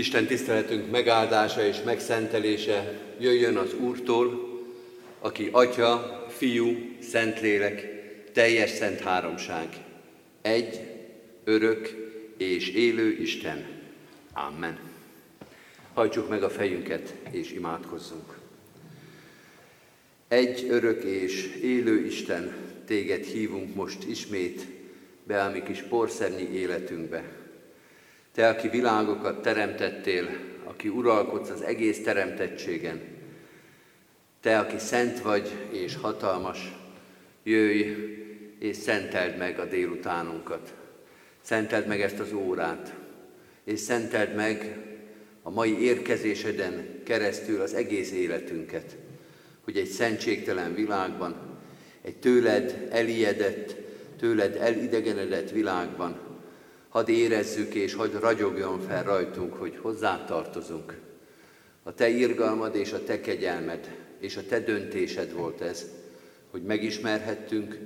Isten tiszteletünk megáldása és megszentelése jöjjön az Úrtól, aki Atya, Fiú, Szentlélek, teljes szent háromság, egy, örök és élő Isten. Amen. Hajtsuk meg a fejünket és imádkozzunk. Egy örök és élő Isten, téged hívunk most ismét be a mi kis porszernyi életünkbe. Te, aki világokat teremtettél, aki uralkodsz az egész teremtettségen, te, aki szent vagy és hatalmas, jöjj és szenteld meg a délutánunkat. Szenteld meg ezt az órát, és szenteld meg a mai érkezéseden keresztül az egész életünket, hogy egy szentségtelen világban, egy tőled elijedett, tőled elidegenedett világban, hadd érezzük és hadd ragyogjon fel rajtunk, hogy hozzá tartozunk. A te irgalmad és a te kegyelmed és a te döntésed volt ez, hogy megismerhettünk,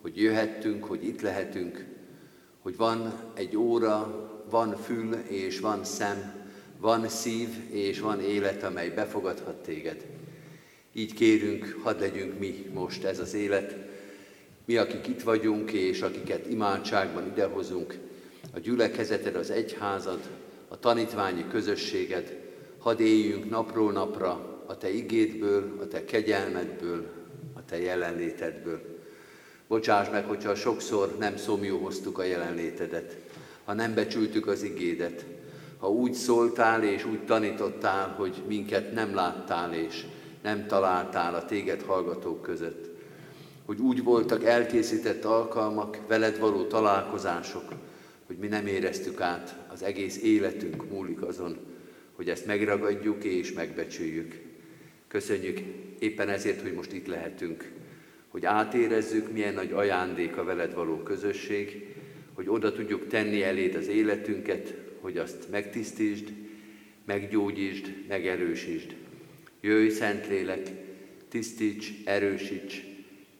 hogy jöhettünk, hogy itt lehetünk, hogy van egy óra, van fül és van szem, van szív és van élet, amely befogadhat téged. Így kérünk, hadd legyünk mi most ez az élet, mi, akik itt vagyunk, és akiket imádságban idehozunk, a gyülekezeted, az egyházad, a tanítványi közösséged, hadd éljünk napról napra a Te igédből, a Te kegyelmedből, a Te jelenlétedből. Bocsáss meg, hogyha sokszor nem szomjóhoztuk a jelenlétedet, ha nem becsültük az igédet, ha úgy szóltál és úgy tanítottál, hogy minket nem láttál és nem találtál a téged hallgatók között. Hogy úgy voltak elkészített alkalmak, veled való találkozások, hogy mi nem éreztük át, az egész életünk múlik azon, hogy ezt megragadjuk és megbecsüljük. Köszönjük éppen ezért, hogy most itt lehetünk, hogy átérezzük, milyen nagy ajándék a veled való közösség, hogy oda tudjuk tenni eléd az életünket, hogy azt megtisztítsd, meggyógyítsd, megerősítsd. Jöjj, Szentlélek, tisztíts, erősíts,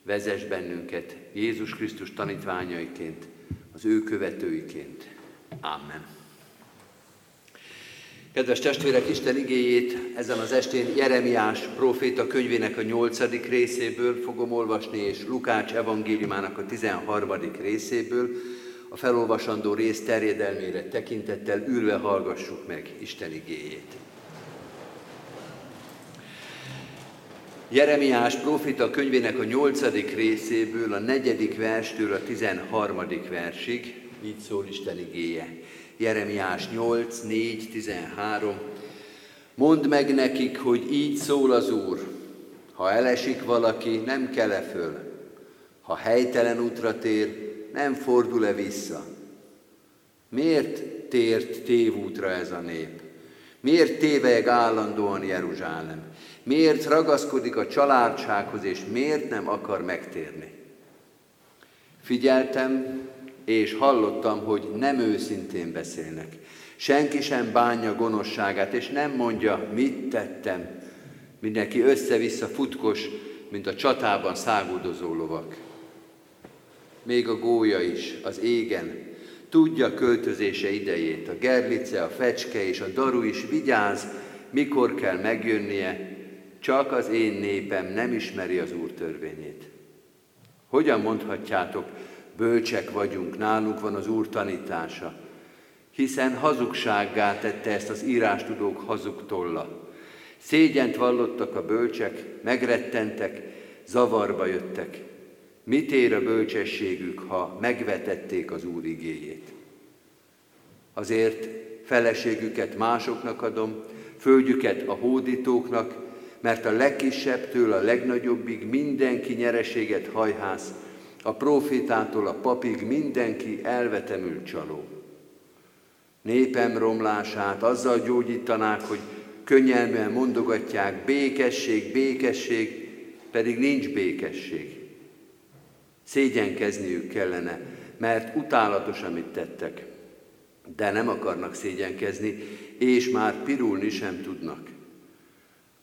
vezess bennünket Jézus Krisztus tanítványaiként, az ő követőiként. Amen. Kedves testvérek, Isten igéjét ezen az estén Jeremiás proféta könyvének a nyolcadik részéből fogom olvasni, és Lukács evangéliumának a tizenharmadik részéből, a felolvasandó rész terjedelmére tekintettel ülve hallgassuk meg Isten igéjét. Jeremiás profita könyvének a nyolcadik részéből, a negyedik verstől a tizenharmadik versig, így szól Isten igéje. Jeremiás 8, 4, 13. Mondd meg nekik, hogy így szól az Úr, ha elesik valaki, nem kele föl, ha helytelen útra tér, nem fordul-e vissza. Miért tért tévútra ez a nép? Miért téveg állandóan Jeruzsálem? Miért ragaszkodik a családsághoz, és miért nem akar megtérni? Figyeltem, és hallottam, hogy nem őszintén beszélnek. Senki sem bánja gonoszságát, és nem mondja, mit tettem. Mindenki össze-vissza futkos, mint a csatában száguldozó lovak. Még a gólya is az égen tudja költözése idejét. A gerlice, a fecske és a daru is vigyáz, mikor kell megjönnie, csak az én népem nem ismeri az Úr törvényét. Hogyan mondhatjátok, bölcsek vagyunk, nálunk van az Úr tanítása, hiszen hazugsággá tette ezt az írástudók hazug tolla. Szégyent vallottak a bölcsek, megrettentek, zavarba jöttek. Mit ér a bölcsességük, ha megvetették az Úr igéjét? Azért feleségüket másoknak adom, földjüket a hódítóknak, mert a legkisebbtől a legnagyobbig mindenki nyereséget hajház, a profitától a papig mindenki elvetemül csaló. Népem romlását azzal gyógyítanák, hogy könnyelműen mondogatják békesség, békesség, pedig nincs békesség. Szégyenkezniük kellene, mert utálatos, amit tettek, de nem akarnak szégyenkezni, és már pirulni sem tudnak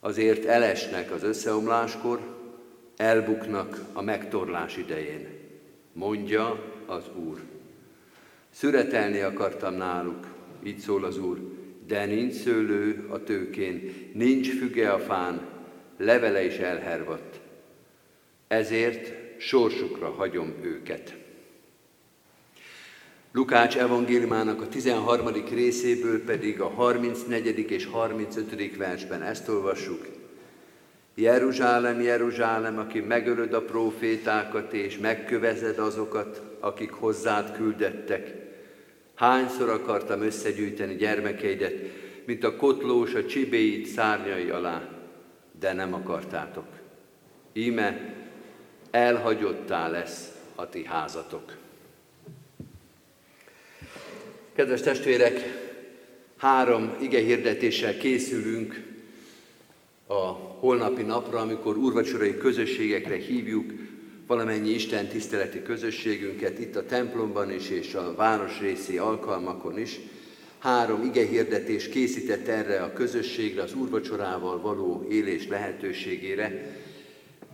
azért elesnek az összeomláskor, elbuknak a megtorlás idején, mondja az Úr. Szüretelni akartam náluk, így szól az Úr, de nincs szőlő a tőkén, nincs füge a fán, levele is elhervadt. Ezért sorsukra hagyom őket. Lukács evangéliumának a 13. részéből pedig a 34. és 35. versben ezt olvassuk. Jeruzsálem, Jeruzsálem, aki megölöd a profétákat és megkövezed azokat, akik hozzád küldettek. Hányszor akartam összegyűjteni gyermekeidet, mint a kotlós a csibéit szárnyai alá, de nem akartátok. Íme elhagyottá lesz a ti házatok. Kedves testvérek, három ige hirdetéssel készülünk a holnapi napra, amikor urvacsorai közösségekre hívjuk valamennyi Isten tiszteleti közösségünket itt a templomban is és a városrészi alkalmakon is. Három ige hirdetés készített erre a közösségre, az úrvacsorával való élés lehetőségére.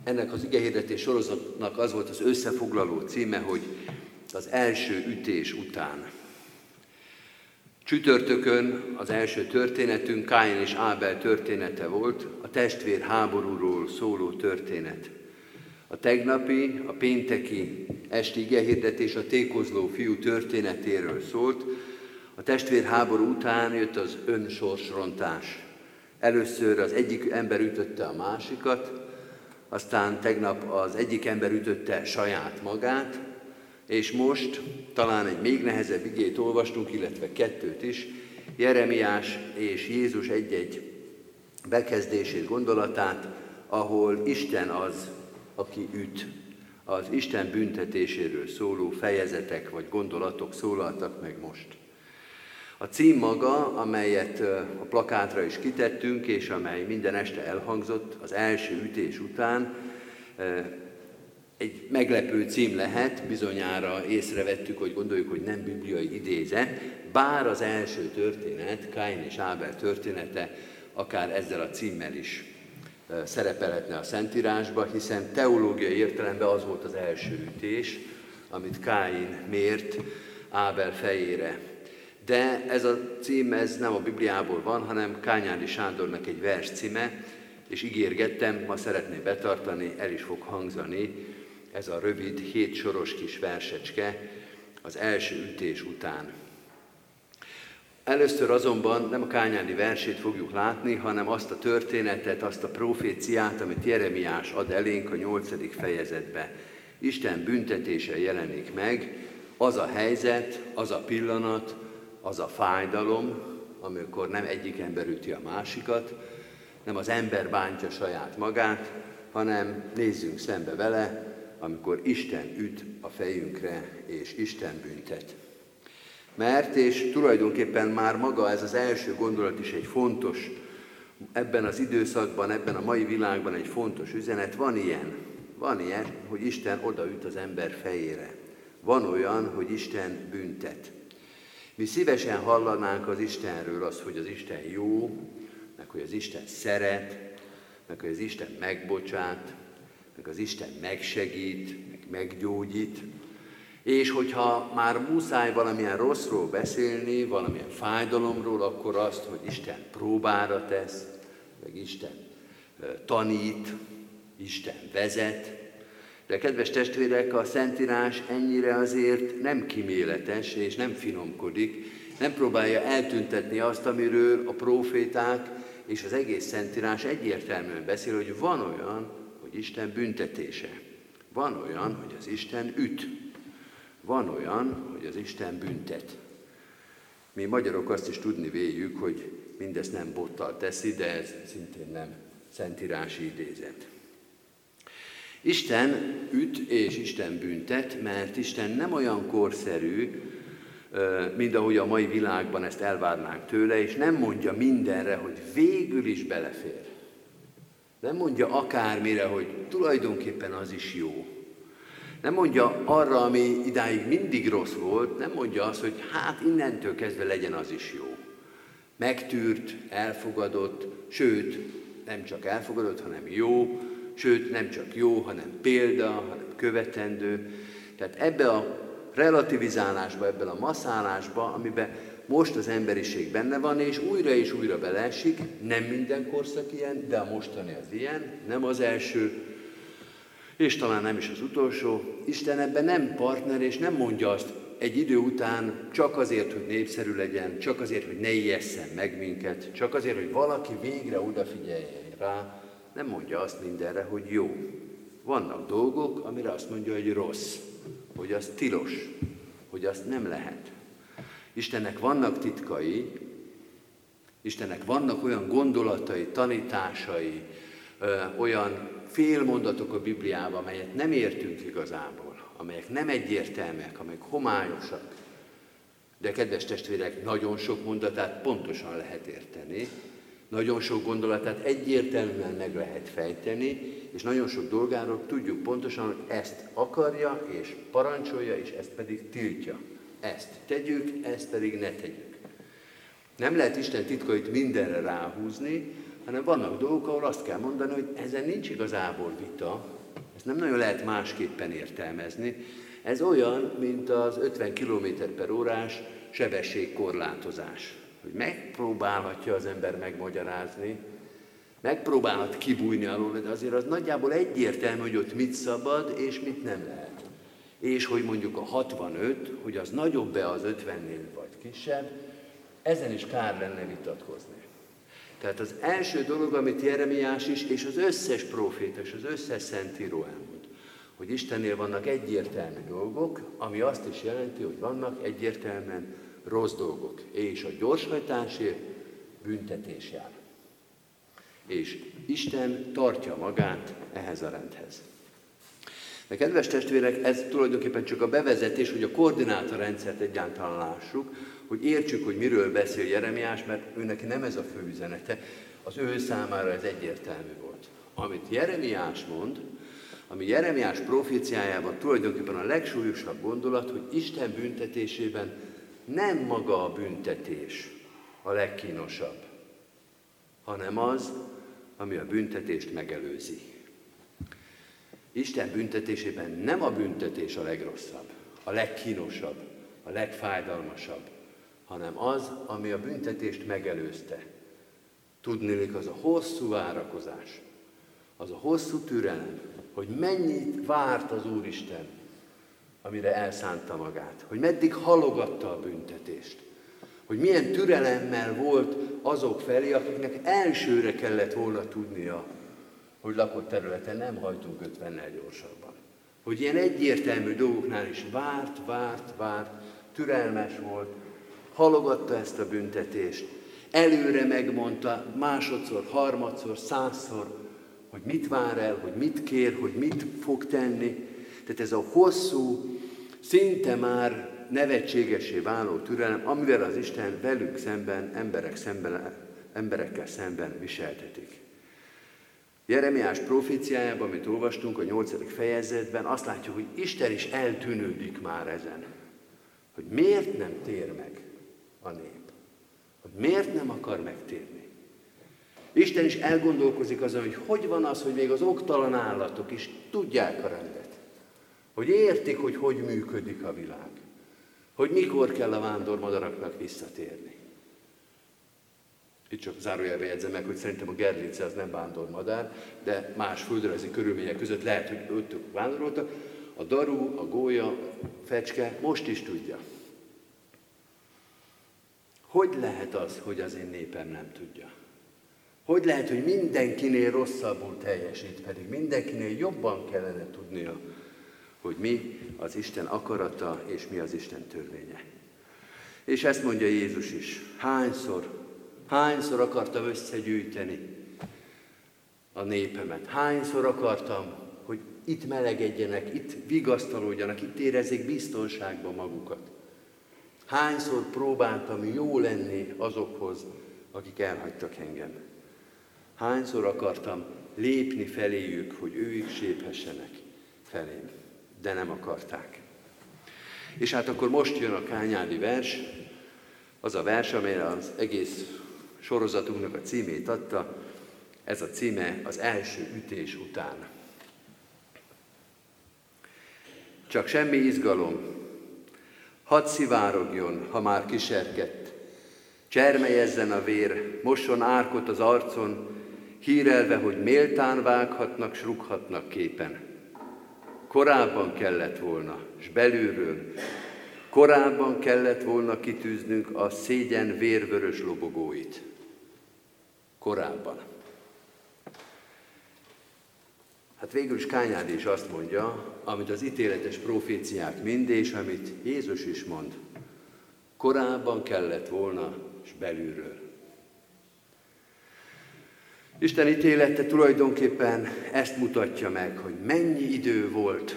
Ennek az ige hirdetés sorozatnak az volt az összefoglaló címe, hogy az első ütés után. Csütörtökön az első történetünk Káin és Ábel története volt, a testvér háborúról szóló történet. A tegnapi, a pénteki esti igehirdetés a tékozló fiú történetéről szólt. A testvér háború után jött az önsorsrontás. Először az egyik ember ütötte a másikat, aztán tegnap az egyik ember ütötte saját magát, és most talán egy még nehezebb igét olvastunk, illetve kettőt is, Jeremiás és Jézus egy-egy bekezdését, gondolatát, ahol Isten az, aki üt. Az Isten büntetéséről szóló fejezetek vagy gondolatok szólaltak meg most. A cím maga, amelyet a plakátra is kitettünk, és amely minden este elhangzott az első ütés után, egy meglepő cím lehet, bizonyára észrevettük, hogy gondoljuk, hogy nem bibliai idézet, bár az első történet, Kain és Ábel története, akár ezzel a címmel is szerepelhetne a Szentírásba, hiszen teológiai értelemben az volt az első ütés, amit Káin mért Ábel fejére. De ez a cím ez nem a Bibliából van, hanem Kányádi Sándornak egy vers címe, és ígérgettem, ma szeretné betartani, el is fog hangzani ez a rövid, hét soros kis versecske az első ütés után. Először azonban nem a kányádi versét fogjuk látni, hanem azt a történetet, azt a proféciát, amit Jeremiás ad elénk a nyolcadik fejezetbe. Isten büntetése jelenik meg, az a helyzet, az a pillanat, az a fájdalom, amikor nem egyik ember üti a másikat, nem az ember bántja saját magát, hanem nézzünk szembe vele, amikor Isten üt a fejünkre, és Isten büntet. Mert, és tulajdonképpen már maga ez az első gondolat is egy fontos, ebben az időszakban, ebben a mai világban egy fontos üzenet, van ilyen, van ilyen, hogy Isten odaüt az ember fejére. Van olyan, hogy Isten büntet. Mi szívesen hallanánk az Istenről azt, hogy az Isten jó, meg hogy az Isten szeret, meg hogy az Isten megbocsát, meg az Isten megsegít, meg meggyógyít, és hogyha már muszáj valamilyen rosszról beszélni, valamilyen fájdalomról, akkor azt, hogy Isten próbára tesz, meg Isten tanít, Isten vezet. De kedves testvérek, a Szentírás ennyire azért nem kiméletes és nem finomkodik, nem próbálja eltüntetni azt, amiről a proféták és az egész Szentírás egyértelműen beszél, hogy van olyan, hogy Isten büntetése. Van olyan, hogy az Isten üt. Van olyan, hogy az Isten büntet. Mi magyarok azt is tudni véljük, hogy mindezt nem bottal teszi, de ez szintén nem szentírási idézet. Isten üt és Isten büntet, mert Isten nem olyan korszerű, mint ahogy a mai világban ezt elvárnánk tőle, és nem mondja mindenre, hogy végül is belefér. Nem mondja akármire, hogy tulajdonképpen az is jó. Nem mondja arra, ami idáig mindig rossz volt, nem mondja azt, hogy hát innentől kezdve legyen az is jó. Megtűrt, elfogadott, sőt, nem csak elfogadott, hanem jó, sőt, nem csak jó, hanem példa, hanem követendő. Tehát ebbe a relativizálásba, ebben a masszálásba, amiben most az emberiség benne van, és újra és újra beleesik, nem minden korszak ilyen, de a mostani az ilyen, nem az első, és talán nem is az utolsó. Isten ebben nem partner, és nem mondja azt egy idő után csak azért, hogy népszerű legyen, csak azért, hogy ne ijesszen meg minket, csak azért, hogy valaki végre odafigyeljen rá, nem mondja azt mindenre, hogy jó. Vannak dolgok, amire azt mondja, hogy rossz, hogy az tilos, hogy azt nem lehet. Istennek vannak titkai, Istennek vannak olyan gondolatai, tanításai, ö, olyan félmondatok a Bibliában, amelyet nem értünk igazából, amelyek nem egyértelműek, amelyek homályosak. De kedves testvérek, nagyon sok mondatát pontosan lehet érteni, nagyon sok gondolatát egyértelműen meg lehet fejteni, és nagyon sok dolgáról tudjuk pontosan, hogy ezt akarja és parancsolja, és ezt pedig tiltja. Ezt tegyük, ezt pedig ne tegyük. Nem lehet Isten titkait mindenre ráhúzni, hanem vannak dolgok, ahol azt kell mondani, hogy ezen nincs igazából vita, ezt nem nagyon lehet másképpen értelmezni. Ez olyan, mint az 50 km per órás sebességkorlátozás. Hogy megpróbálhatja az ember megmagyarázni, megpróbálhat kibújni alól, de azért az nagyjából egyértelmű, hogy ott mit szabad és mit nem lehet. És hogy mondjuk a 65, hogy az nagyobb-e az 50-nél vagy kisebb, ezen is kár lenne vitatkozni. Tehát az első dolog, amit Jeremiás is, és az összes proféta, és az összes szentíró elmond, hogy Istennél vannak egyértelmű dolgok, ami azt is jelenti, hogy vannak egyértelműen rossz dolgok, és a gyorshajtásért büntetés jár. És Isten tartja magát ehhez a rendhez. De kedves testvérek, ez tulajdonképpen csak a bevezetés, hogy a koordinátorrendszert egyáltalán lássuk, hogy értsük, hogy miről beszél Jeremiás, mert őnek nem ez a fő üzenete, az ő számára ez egyértelmű volt. Amit Jeremiás mond, ami Jeremiás proféciájában tulajdonképpen a legsúlyosabb gondolat, hogy Isten büntetésében nem maga a büntetés a legkínosabb, hanem az, ami a büntetést megelőzi. Isten büntetésében nem a büntetés a legrosszabb, a legkínosabb, a legfájdalmasabb, hanem az, ami a büntetést megelőzte. Tudnélik az a hosszú várakozás, az a hosszú türelem, hogy mennyit várt az Úristen, amire elszánta magát, hogy meddig halogatta a büntetést, hogy milyen türelemmel volt azok felé, akiknek elsőre kellett volna tudnia, hogy lakott területen nem hajtunk 50-nel gyorsabban. Hogy ilyen egyértelmű dolgoknál is várt, várt, várt, türelmes volt, halogatta ezt a büntetést, előre megmondta másodszor, harmadszor, százszor, hogy mit vár el, hogy mit kér, hogy mit fog tenni. Tehát ez a hosszú, szinte már nevetségesé váló türelem, amivel az Isten velük szemben, emberek szemben, emberekkel szemben viseltetik. Jeremiás proféciájában, amit olvastunk a 8. fejezetben, azt látjuk, hogy Isten is eltűnődik már ezen. Hogy miért nem tér meg a nép? Hogy miért nem akar megtérni? Isten is elgondolkozik azon, hogy hogy van az, hogy még az oktalan állatok is tudják a rendet. Hogy értik, hogy hogy működik a világ. Hogy mikor kell a vándormadaraknak visszatérni. Itt csak zárójelbe jegyzem meg, hogy szerintem a gerlice az nem vándormadár, de más földrajzi körülmények között lehet, hogy ők vándoroltak. A daru, a gólya, a fecske most is tudja. Hogy lehet az, hogy az én népem nem tudja? Hogy lehet, hogy mindenkinél rosszabbul teljesít, pedig mindenkinél jobban kellene tudnia, hogy mi az Isten akarata és mi az Isten törvénye. És ezt mondja Jézus is. Hányszor, hányszor akartam összegyűjteni a népemet? Hányszor akartam, hogy itt melegedjenek, itt vigasztalódjanak, itt érezzék biztonságban magukat? Hányszor próbáltam jó lenni azokhoz, akik elhagytak engem? Hányszor akartam lépni feléjük, hogy ők séphessenek felém, de nem akarták. És hát akkor most jön a kányádi vers, az a vers, amelyre az egész sorozatunknak a címét adta, ez a címe az első ütés után. Csak semmi izgalom, hadd szivárogjon, ha már kiserkedt, Csermelyezzen a vér, mosson árkot az arcon, hírelve, hogy méltán vághatnak, s rúghatnak képen. Korábban kellett volna, s belülről, korábban kellett volna kitűznünk a szégyen vérvörös lobogóit. Korábban. Hát végül is Kányádi is azt mondja, amit az ítéletes proféciák mind, és amit Jézus is mond. Korábban kellett volna, és belülről. Isten ítélete tulajdonképpen ezt mutatja meg, hogy mennyi idő volt,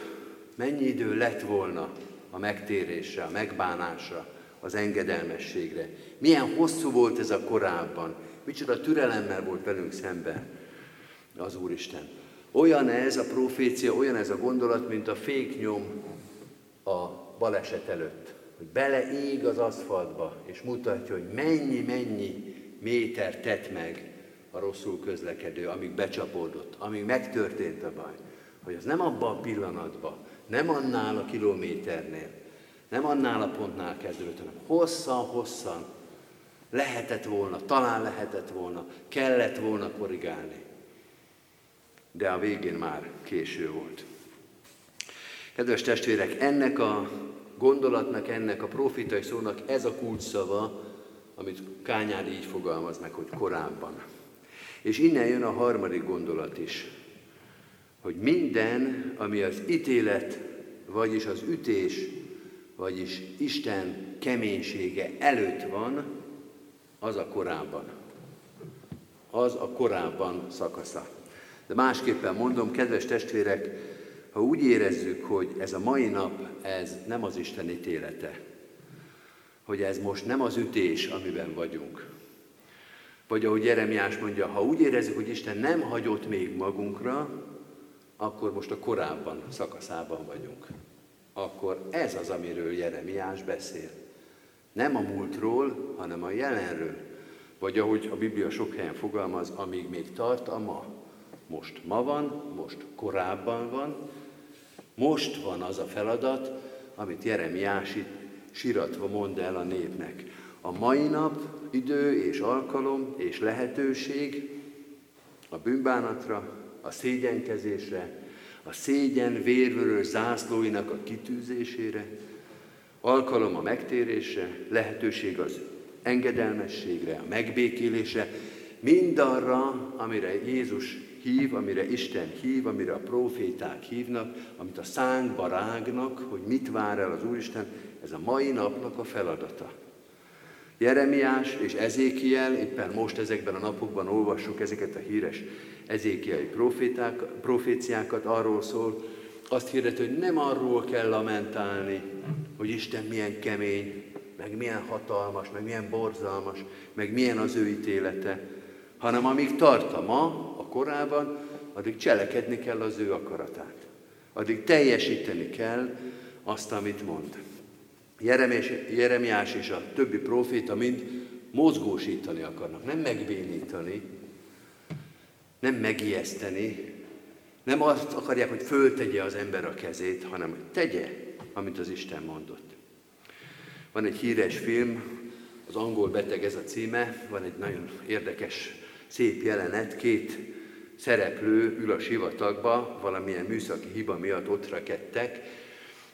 mennyi idő lett volna a megtérésre, a megbánásra, az engedelmességre. Milyen hosszú volt ez a korábban, micsoda türelemmel volt velünk szemben az Úristen. Olyan ez a profécia, olyan ez a gondolat, mint a féknyom a baleset előtt. Hogy beleég az aszfaltba, és mutatja, hogy mennyi-mennyi méter tett meg a rosszul közlekedő, amíg becsapódott, amíg megtörtént a baj. Hogy az nem abban a pillanatban, nem annál a kilométernél, nem annál a pontnál kezdődött, hanem hosszan-hosszan lehetett volna, talán lehetett volna, kellett volna korrigálni de a végén már késő volt. Kedves testvérek, ennek a gondolatnak, ennek a profitai szónak ez a kulcsszava, amit Kányád így fogalmaz meg, hogy korábban. És innen jön a harmadik gondolat is, hogy minden, ami az ítélet, vagyis az ütés, vagyis Isten keménysége előtt van, az a korábban. Az a korábban szakasza. De másképpen mondom, kedves testvérek, ha úgy érezzük, hogy ez a mai nap, ez nem az Isten ítélete, hogy ez most nem az ütés, amiben vagyunk, vagy ahogy Jeremiás mondja, ha úgy érezzük, hogy Isten nem hagyott még magunkra, akkor most a korábban szakaszában vagyunk. Akkor ez az, amiről Jeremiás beszél. Nem a múltról, hanem a jelenről. Vagy ahogy a Biblia sok helyen fogalmaz, amíg még tart a ma. Most ma van, most korábban van, most van az a feladat, amit Jeremiás itt siratva mond el a népnek. A mai nap idő és alkalom és lehetőség a bűnbánatra, a szégyenkezésre, a szégyen vérvörös zászlóinak a kitűzésére, alkalom a megtérésre, lehetőség az engedelmességre, a megbékélésre, mindarra, amire Jézus hív, amire Isten hív, amire a proféták hívnak, amit a szánkba rágnak, hogy mit vár el az Úristen, ez a mai napnak a feladata. Jeremiás és Ezékiel, éppen most ezekben a napokban olvassuk ezeket a híres ezékiai proféták, proféciákat, arról szól, azt hirdet, hogy nem arról kell lamentálni, hogy Isten milyen kemény, meg milyen hatalmas, meg milyen borzalmas, meg milyen az ő ítélete, hanem amíg tart a ma, a korában, addig cselekedni kell az ő akaratát. Addig teljesíteni kell azt, amit mond. Jeremiás, és a többi proféta mind mozgósítani akarnak, nem megbénítani, nem megijeszteni, nem azt akarják, hogy föltegye az ember a kezét, hanem hogy tegye, amit az Isten mondott. Van egy híres film, az angol beteg ez a címe, van egy nagyon érdekes szép jelenet, két szereplő ül a sivatagba, valamilyen műszaki hiba miatt ott rekedtek,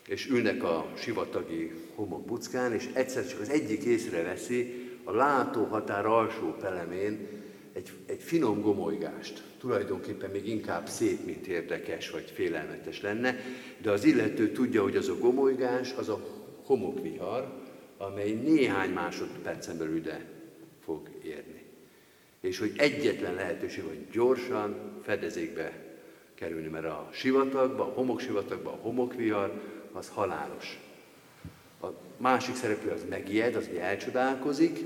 és ülnek a sivatagi homokbuckán, és egyszer csak az egyik észreveszi a látóhatár alsó pelemén egy, egy finom gomolygást. Tulajdonképpen még inkább szép, mint érdekes, vagy félelmetes lenne, de az illető tudja, hogy az a gomolygás, az a homokvihar, amely néhány másodpercen belül ide fog érni és hogy egyetlen lehetőség van gyorsan fedezékbe kerülni, mert a sivatagba, a homoksivatagba, a homokvihar, az halálos. A másik szereplő az megijed, az, hogy elcsodálkozik,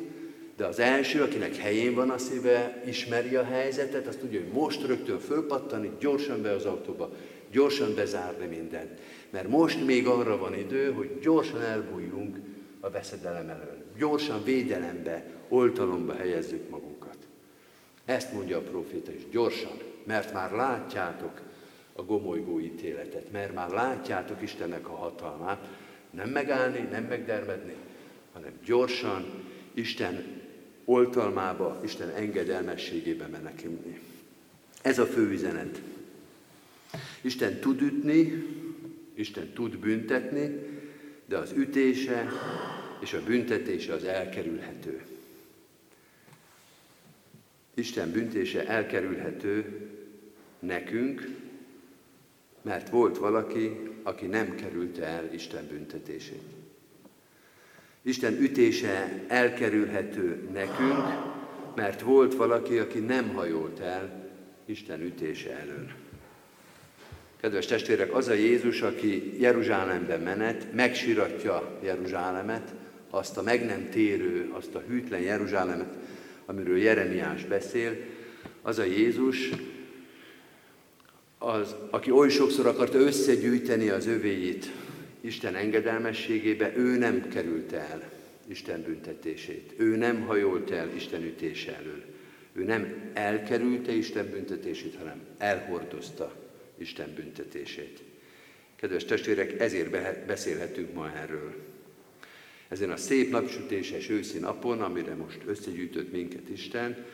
de az első, akinek helyén van a szíve, ismeri a helyzetet, azt tudja, hogy most rögtön fölpattani, gyorsan be az autóba, gyorsan bezárni mindent. Mert most még arra van idő, hogy gyorsan elbújjunk a veszedelem elől. Gyorsan védelembe, oltalomba helyezzük magunkat. Ezt mondja a proféta is, gyorsan, mert már látjátok a gomolygó ítéletet, mert már látjátok Istennek a hatalmát, nem megállni, nem megdermedni, hanem gyorsan Isten oltalmába, Isten engedelmességébe menekülni. Ez a fő üzenet. Isten tud ütni, Isten tud büntetni, de az ütése és a büntetése az elkerülhető. Isten büntése elkerülhető nekünk, mert volt valaki, aki nem kerülte el Isten büntetését. Isten ütése elkerülhető nekünk, mert volt valaki, aki nem hajolt el Isten ütése elől. Kedves testvérek, az a Jézus, aki Jeruzsálembe menet, megsiratja Jeruzsálemet, azt a meg nem térő, azt a hűtlen Jeruzsálemet, amiről Jeremiás beszél, az a Jézus, az, aki oly sokszor akarta összegyűjteni az övéit Isten engedelmességébe, ő nem került el Isten büntetését. Ő nem hajolt el Isten ütése elől. Ő nem elkerülte Isten büntetését, hanem elhordozta Isten büntetését. Kedves testvérek, ezért beszélhetünk ma erről. Ezen a szép napsütéses őszi napon, amire most összegyűjtött minket Isten,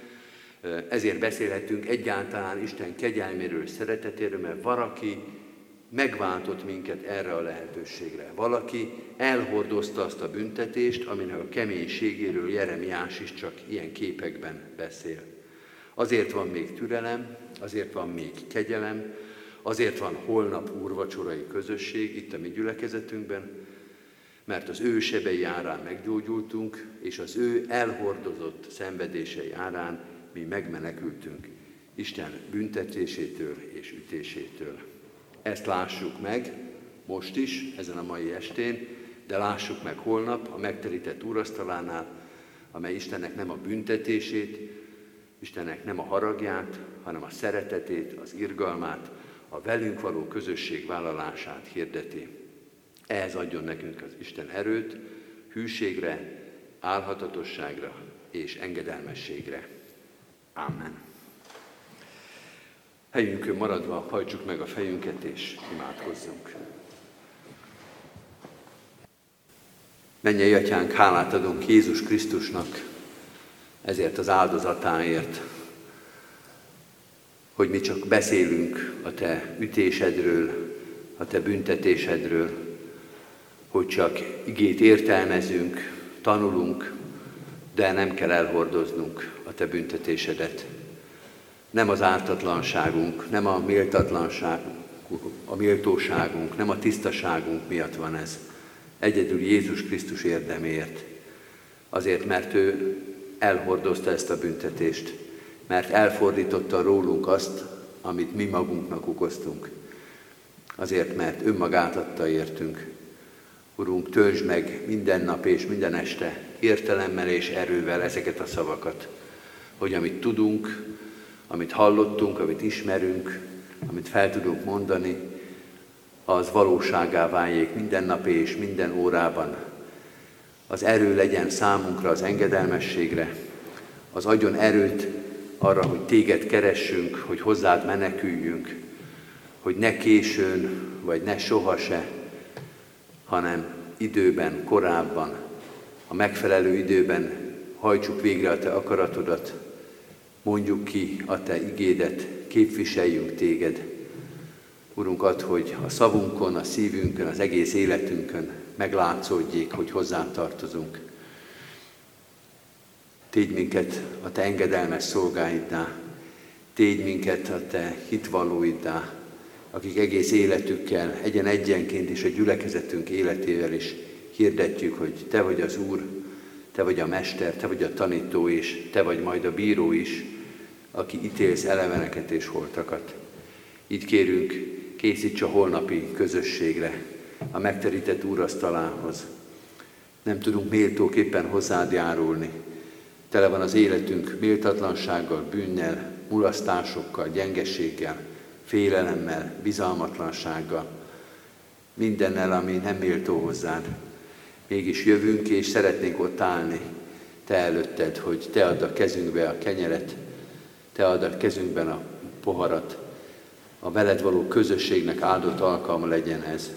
ezért beszélhetünk egyáltalán Isten kegyelméről, szeretetéről, mert valaki megváltott minket erre a lehetőségre. Valaki elhordozta azt a büntetést, aminek a keménységéről Jeremiás is csak ilyen képekben beszél. Azért van még türelem, azért van még kegyelem, azért van holnap úrvacsorai közösség itt a mi gyülekezetünkben, mert az ő sebei árán meggyógyultunk, és az ő elhordozott szenvedései árán mi megmenekültünk Isten büntetésétől és ütésétől. Ezt lássuk meg most is, ezen a mai estén, de lássuk meg holnap a megterített úrasztalánál, amely Istennek nem a büntetését, Istennek nem a haragját, hanem a szeretetét, az irgalmát, a velünk való közösség vállalását hirdeti. Ehhez adjon nekünk az Isten erőt, hűségre, álhatatosságra és engedelmességre. Amen. Helyünkön maradva hajtsuk meg a fejünket és imádkozzunk. Mennyei Atyánk, hálát adunk Jézus Krisztusnak ezért az áldozatáért, hogy mi csak beszélünk a Te ütésedről, a Te büntetésedről, hogy csak igét értelmezünk, tanulunk, de nem kell elhordoznunk a te büntetésedet. Nem az ártatlanságunk, nem a méltatlanságunk, a méltóságunk, nem a tisztaságunk miatt van ez. Egyedül Jézus Krisztus érdemért. Azért, mert ő elhordozta ezt a büntetést, mert elfordította rólunk azt, amit mi magunknak okoztunk. Azért, mert önmagát adta értünk. Urunk, töltsd meg minden nap és minden este értelemmel és erővel ezeket a szavakat, hogy amit tudunk, amit hallottunk, amit ismerünk, amit fel tudunk mondani, az valóságá váljék minden nap és minden órában. Az erő legyen számunkra az engedelmességre, az adjon erőt arra, hogy téged keressünk, hogy hozzád meneküljünk, hogy ne későn, vagy ne soha se, hanem időben, korábban, a megfelelő időben hajtsuk végre a Te akaratodat, mondjuk ki a Te igédet, képviseljünk Téged. Urunk, add, hogy a szavunkon, a szívünkön, az egész életünkön meglátszódjék, hogy hozzám tartozunk. Tégy minket a Te engedelmes szolgáiddá, tégy minket a Te hitvallóiddá, akik egész életükkel, egyen-egyenként és a gyülekezetünk életével is hirdetjük, hogy Te vagy az Úr, Te vagy a Mester, Te vagy a tanító, és Te vagy majd a bíró is, aki ítélsz eleveneket és holtakat. Itt kérünk, készíts a holnapi közösségre, a megterített úrasztalához. Nem tudunk méltóképpen hozzád járulni. Tele van az életünk méltatlansággal, bűnnel, mulasztásokkal, gyengeséggel, félelemmel, bizalmatlansággal, mindennel, ami nem méltó hozzád. Mégis jövünk, és szeretnénk ott állni, Te előtted, hogy Te add a kezünkbe a kenyeret, Te add a kezünkben a poharat, a veled való közösségnek áldott alkalma legyen ez.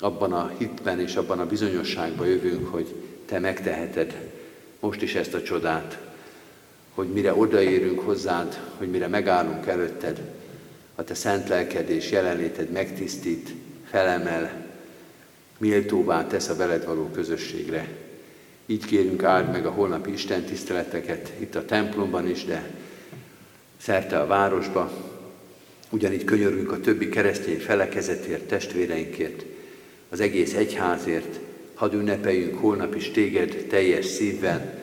Abban a hitben és abban a bizonyosságban jövünk, hogy Te megteheted, most is ezt a csodát, hogy mire odaérünk hozzád, hogy mire megállunk előtted, a te szent lelked és jelenléted megtisztít, felemel, méltóvá tesz a veled való közösségre. Így kérünk áld meg a holnapi Isten tiszteleteket itt a templomban is, de szerte a városba. Ugyanígy könyörünk a többi keresztény felekezetért, testvéreinkért, az egész egyházért, hadd ünnepeljünk holnap is téged teljes szívvel,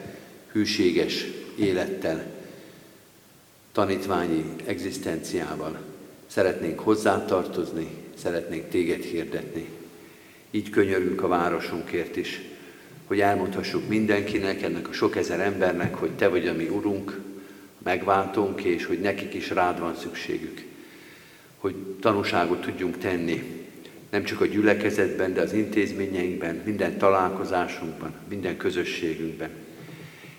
hűséges élettel, tanítványi egzisztenciával. Szeretnénk hozzátartozni, szeretnénk téged hirdetni. Így könyörünk a városunkért is, hogy elmondhassuk mindenkinek, ennek a sok ezer embernek, hogy Te vagy a mi Urunk, megváltunk, és hogy nekik is rád van szükségük. Hogy tanúságot tudjunk tenni, nem csak a gyülekezetben, de az intézményeinkben, minden találkozásunkban, minden közösségünkben.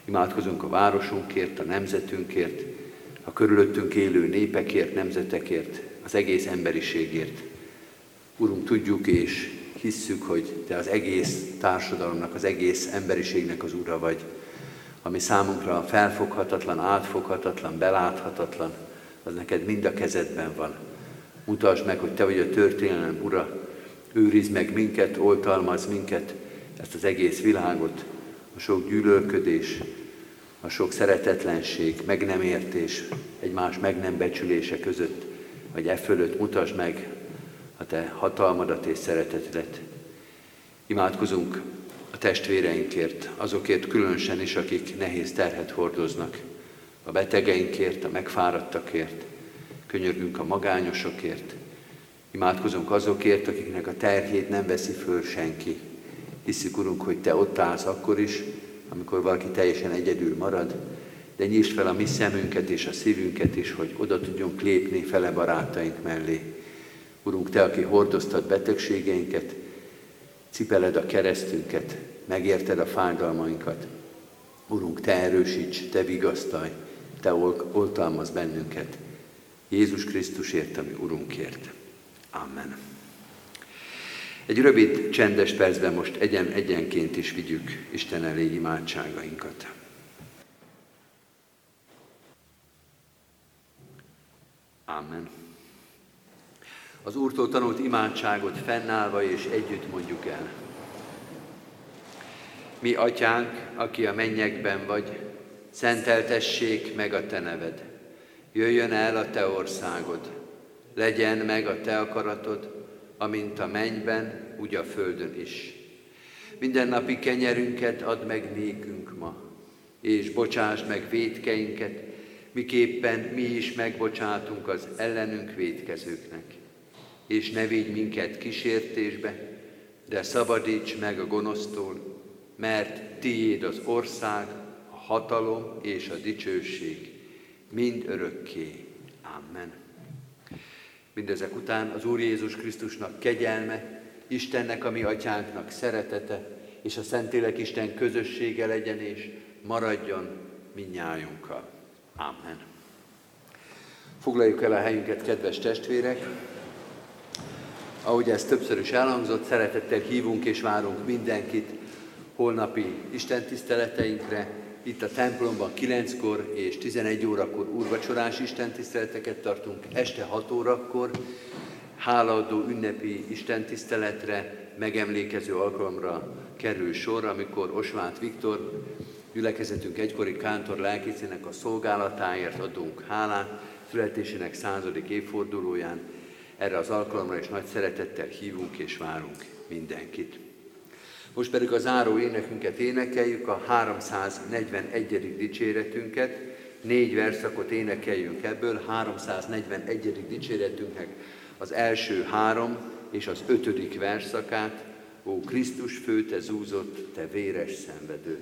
Imádkozunk a városunkért, a nemzetünkért, a körülöttünk élő népekért, nemzetekért, az egész emberiségért. Urunk, tudjuk és hisszük, hogy Te az egész társadalomnak, az egész emberiségnek az Ura vagy, ami számunkra felfoghatatlan, átfoghatatlan, beláthatatlan, az neked mind a kezedben van. Mutasd meg, hogy Te vagy a történelem Ura, őrizd meg minket, oltalmaz minket, ezt az egész világot, a sok gyűlölködés, a sok szeretetlenség, meg nem értés, egymás meg nem becsülése között, vagy e fölött mutasd meg a Te hatalmadat és szeretetedet. Imádkozunk testvéreinkért, azokért különösen is, akik nehéz terhet hordoznak, a betegeinkért, a megfáradtakért, könyörgünk a magányosokért, imádkozunk azokért, akiknek a terhét nem veszi föl senki. Hiszük, Urunk, hogy Te ott állsz akkor is, amikor valaki teljesen egyedül marad, de nyisd fel a mi szemünket és a szívünket is, hogy oda tudjunk lépni fele barátaink mellé. Urunk, Te, aki hordoztad betegségeinket, cipeled a keresztünket, megérted a fájdalmainkat. Urunk, Te erősíts, Te vigasztalj, Te oltalmaz bennünket. Jézus Krisztusért, ami Urunkért. Amen. Egy rövid, csendes percben most egyen, egyenként is vigyük Isten elé imádságainkat. Amen. Az Úrtól tanult imádságot fennállva és együtt mondjuk el. Mi, Atyánk, aki a mennyekben vagy, szenteltessék meg a Te neved. Jöjjön el a Te országod, legyen meg a Te akaratod, amint a mennyben, úgy a földön is. Mindennapi kenyerünket add meg nékünk ma, és bocsáss meg védkeinket, miképpen mi is megbocsátunk az ellenünk védkezőknek. És ne védj minket kísértésbe, de szabadíts meg a gonosztól, mert tiéd az ország, a hatalom és a dicsőség, mind örökké. Amen. Mindezek után az Úr Jézus Krisztusnak kegyelme, Istennek, a mi atyánknak szeretete, és a Szentlélek Isten közössége legyen és maradjon minnyájunkkal. Amen. Foglaljuk el a helyünket, kedves testvérek! Ahogy ez többször is elhangzott, szeretettel hívunk és várunk mindenkit holnapi Isten tiszteleteinkre, itt a templomban 9-kor és 11 órakor úrvacsorás istentiszteleteket tartunk, este 6 órakor hálaadó ünnepi istentiszteletre, megemlékező alkalomra kerül sor, amikor Osvát Viktor, gyülekezetünk egykori kántor lelkészének a szolgálatáért adunk hálát, születésének századik évfordulóján. Erre az alkalomra is nagy szeretettel hívunk és várunk mindenkit. Most pedig a záró énekünket énekeljük, a 341. dicséretünket, négy verszakot énekeljünk ebből, 341. dicséretünknek az első három és az ötödik verszakát, Ó Krisztus fő, te zúzott, te véres szenvedő.